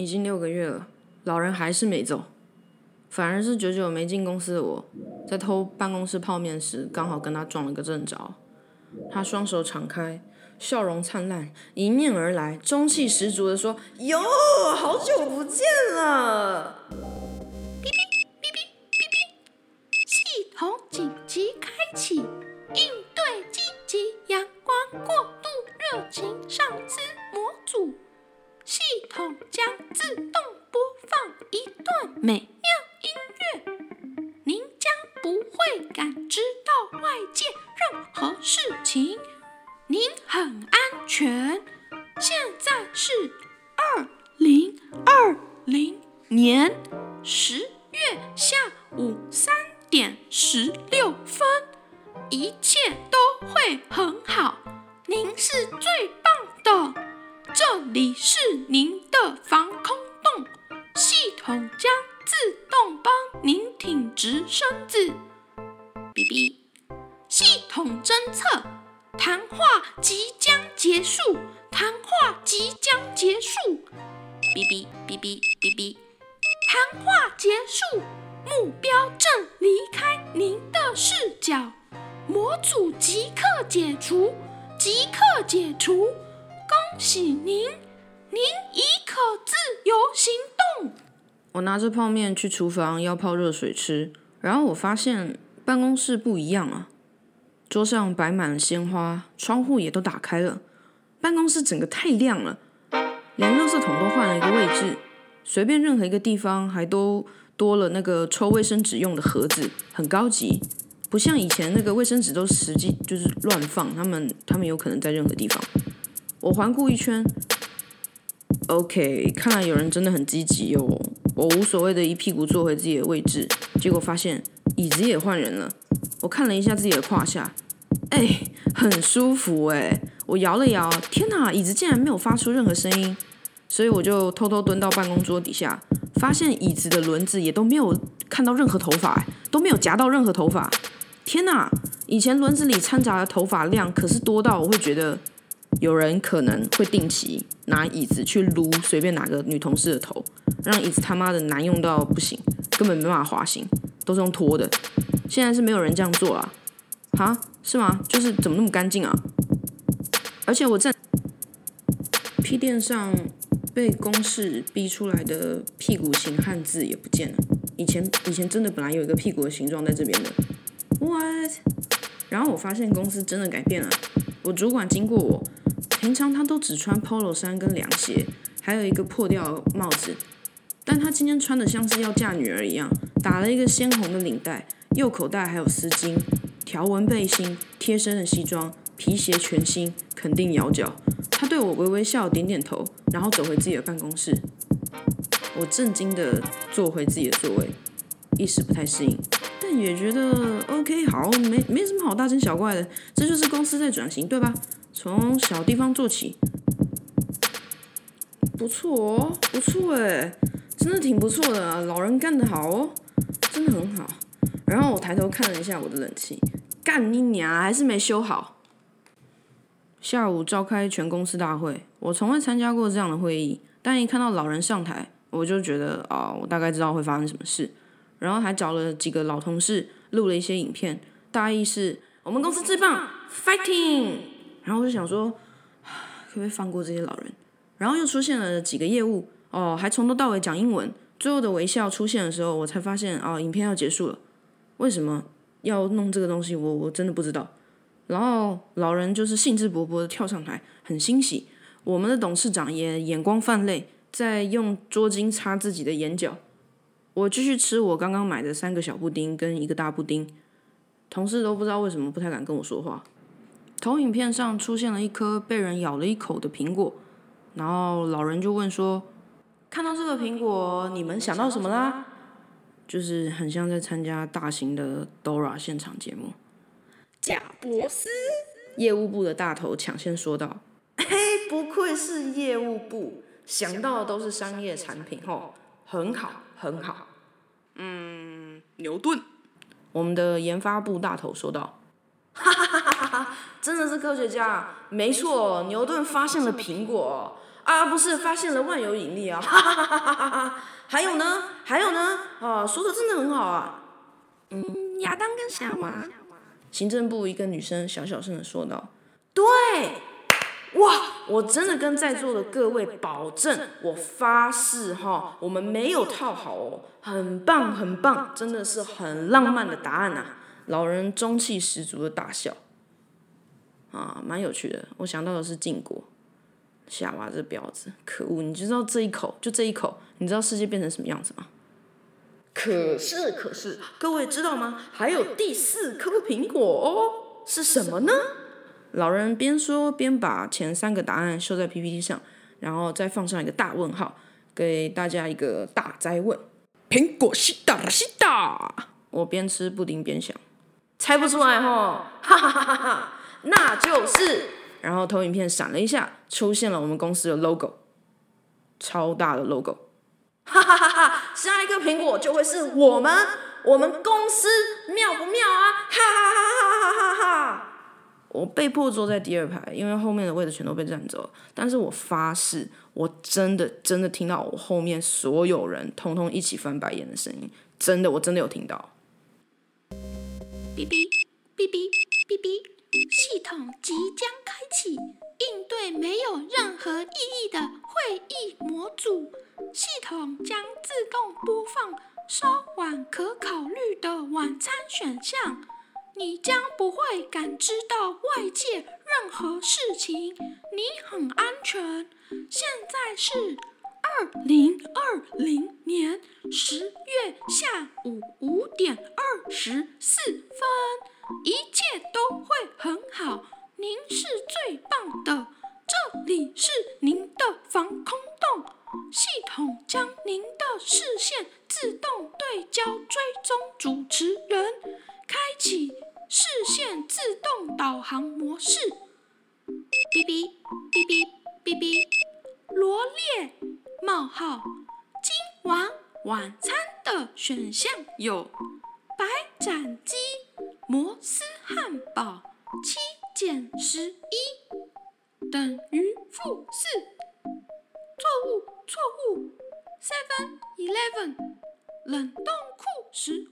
已经六个月了，老人还是没走，反而是久久没进公司的我，在偷办公室泡面时，刚好跟他撞了个正着。他双手敞开，笑容灿烂，迎面而来，中气十足的说：“哟，好久不见了！”哔哔哔哔哔哔系统紧急开启，应事情，您很安全。现在是二零二零年十月下午三点十六分，一切都会很好，您是最棒的。这里是您统侦测，谈话即将结束，谈话即将结束。哔哔哔哔哔哔，谈话结束，目标正离开您的视角，模组即刻解除，即刻解除。恭喜您，您已可自由行动。我拿着泡面去厨房要泡热水吃，然后我发现办公室不一样啊，桌上摆满了鲜花，窗户也都打开了，办公室整个太亮了，连垃圾桶都换了一个位置，随便任何一个地方还都多了那个抽卫生纸用的盒子，很高级，不像以前那个卫生纸都实际就是乱放，他们他们有可能在任何地方。我环顾一圈，OK，看来有人真的很积极哦。我无所谓的一屁股坐回自己的位置，结果发现椅子也换人了。我看了一下自己的胯下，哎，很舒服哎。我摇了摇，天哪，椅子竟然没有发出任何声音。所以我就偷偷蹲到办公桌底下，发现椅子的轮子也都没有看到任何头发，都没有夹到任何头发。天哪，以前轮子里掺杂的头发量可是多到我会觉得。有人可能会定期拿椅子去撸随便哪个女同事的头，让椅子他妈的难用到不行，根本没办法滑行，都是用拖的。现在是没有人这样做了，哈？是吗？就是怎么那么干净啊？而且我在 P 店上被公式逼出来的屁股型汉字也不见了。以前以前真的本来有一个屁股的形状在这边的，what？然后我发现公司真的改变了，我主管经过我。平常他都只穿 polo 衫跟凉鞋，还有一个破掉帽子，但他今天穿的像是要嫁女儿一样，打了一个鲜红的领带，右口袋还有丝巾，条纹背心，贴身的西装，皮鞋全新，肯定咬脚。他对我微微笑，点点头，然后走回自己的办公室。我震惊的坐回自己的座位，一时不太适应，但也觉得 OK，好，没没什么好大惊小怪的，这就是公司在转型，对吧？从小地方做起，不错哦，不错哎，真的挺不错的，老人干得好哦，真的很好。然后我抬头看了一下我的冷气，干你娘，还是没修好。下午召开全公司大会，我从未参加过这样的会议，但一看到老人上台，我就觉得啊，我大概知道会发生什么事。然后还找了几个老同事录了一些影片，大意是我们公司最棒，fighting。然后我就想说，可不可以放过这些老人？然后又出现了几个业务，哦，还从头到尾讲英文。最后的微笑出现的时候，我才发现，哦，影片要结束了。为什么要弄这个东西？我我真的不知道。然后老人就是兴致勃勃的跳上台，很欣喜。我们的董事长也眼光泛泪，在用桌巾擦自己的眼角。我继续吃我刚刚买的三个小布丁跟一个大布丁。同事都不知道为什么不太敢跟我说话。投影片上出现了一颗被人咬了一口的苹果，然后老人就问说：“看到这个苹果，你们想到什么啦？”就是很像在参加大型的 Dora 现场节目。贾博斯，业务部的大头抢先说道：“嘿，不愧是业务部，想到的都是商业产品，吼，很好，很好。”嗯，牛顿，我们的研发部大头说道。哈哈哈哈哈！真的是科学家，没错，牛顿发现了苹果啊！啊，不是发现了万有引力啊！哈哈哈哈哈哈！还有呢？还有呢？啊，说的真的很好啊！嗯，亚当跟夏娃。行政部一个女生小小声的说道：“对，哇，我真的跟在座的各位保证，我发誓哈，我们没有套好哦，很棒很棒，真的是很浪漫的答案呐！”老人中气十足的大笑。啊，蛮有趣的。我想到的是晋国，夏娃这婊子，可恶！你知道这一口，就这一口，你知道世界变成什么样子吗？可是，可是，各位知道吗？还有第四颗苹果哦，是什么呢？老人边说边把前三个答案秀在 PPT 上，然后再放上一个大问号，给大家一个大灾问：苹果西达西达。我边吃布丁边想，猜不出来哈，哈哈哈哈哈。那就是，然后投影片闪了一下，出现了我们公司的 logo，超大的 logo，哈哈哈哈！下一个苹果就会是我们，我们公司妙不妙啊？哈哈哈哈哈哈哈！我被迫坐在第二排，因为后面的位置全都被占走了。但是我发誓，我真的真的听到我后面所有人通通一起翻白眼的声音，真的，我真的有听到。哔哔哔哔哔哔。系统即将开启，应对没有任何意义的会议模组。系统将自动播放稍晚可考虑的晚餐选项。你将不会感知到外界任何事情，你很安全。现在是二零二零年十月下午五点二十四分。一切都会很好，您是最棒的。这里是您的防空洞，系统将您的视线自动对焦追踪主持人，开启视线自动导航模式。哔哔哔哔哔哔，冒号，今晚晚餐的选项有白斩鸡。摩斯汉堡七减十一等于负四，错误错误。Seven Eleven 冷冻库食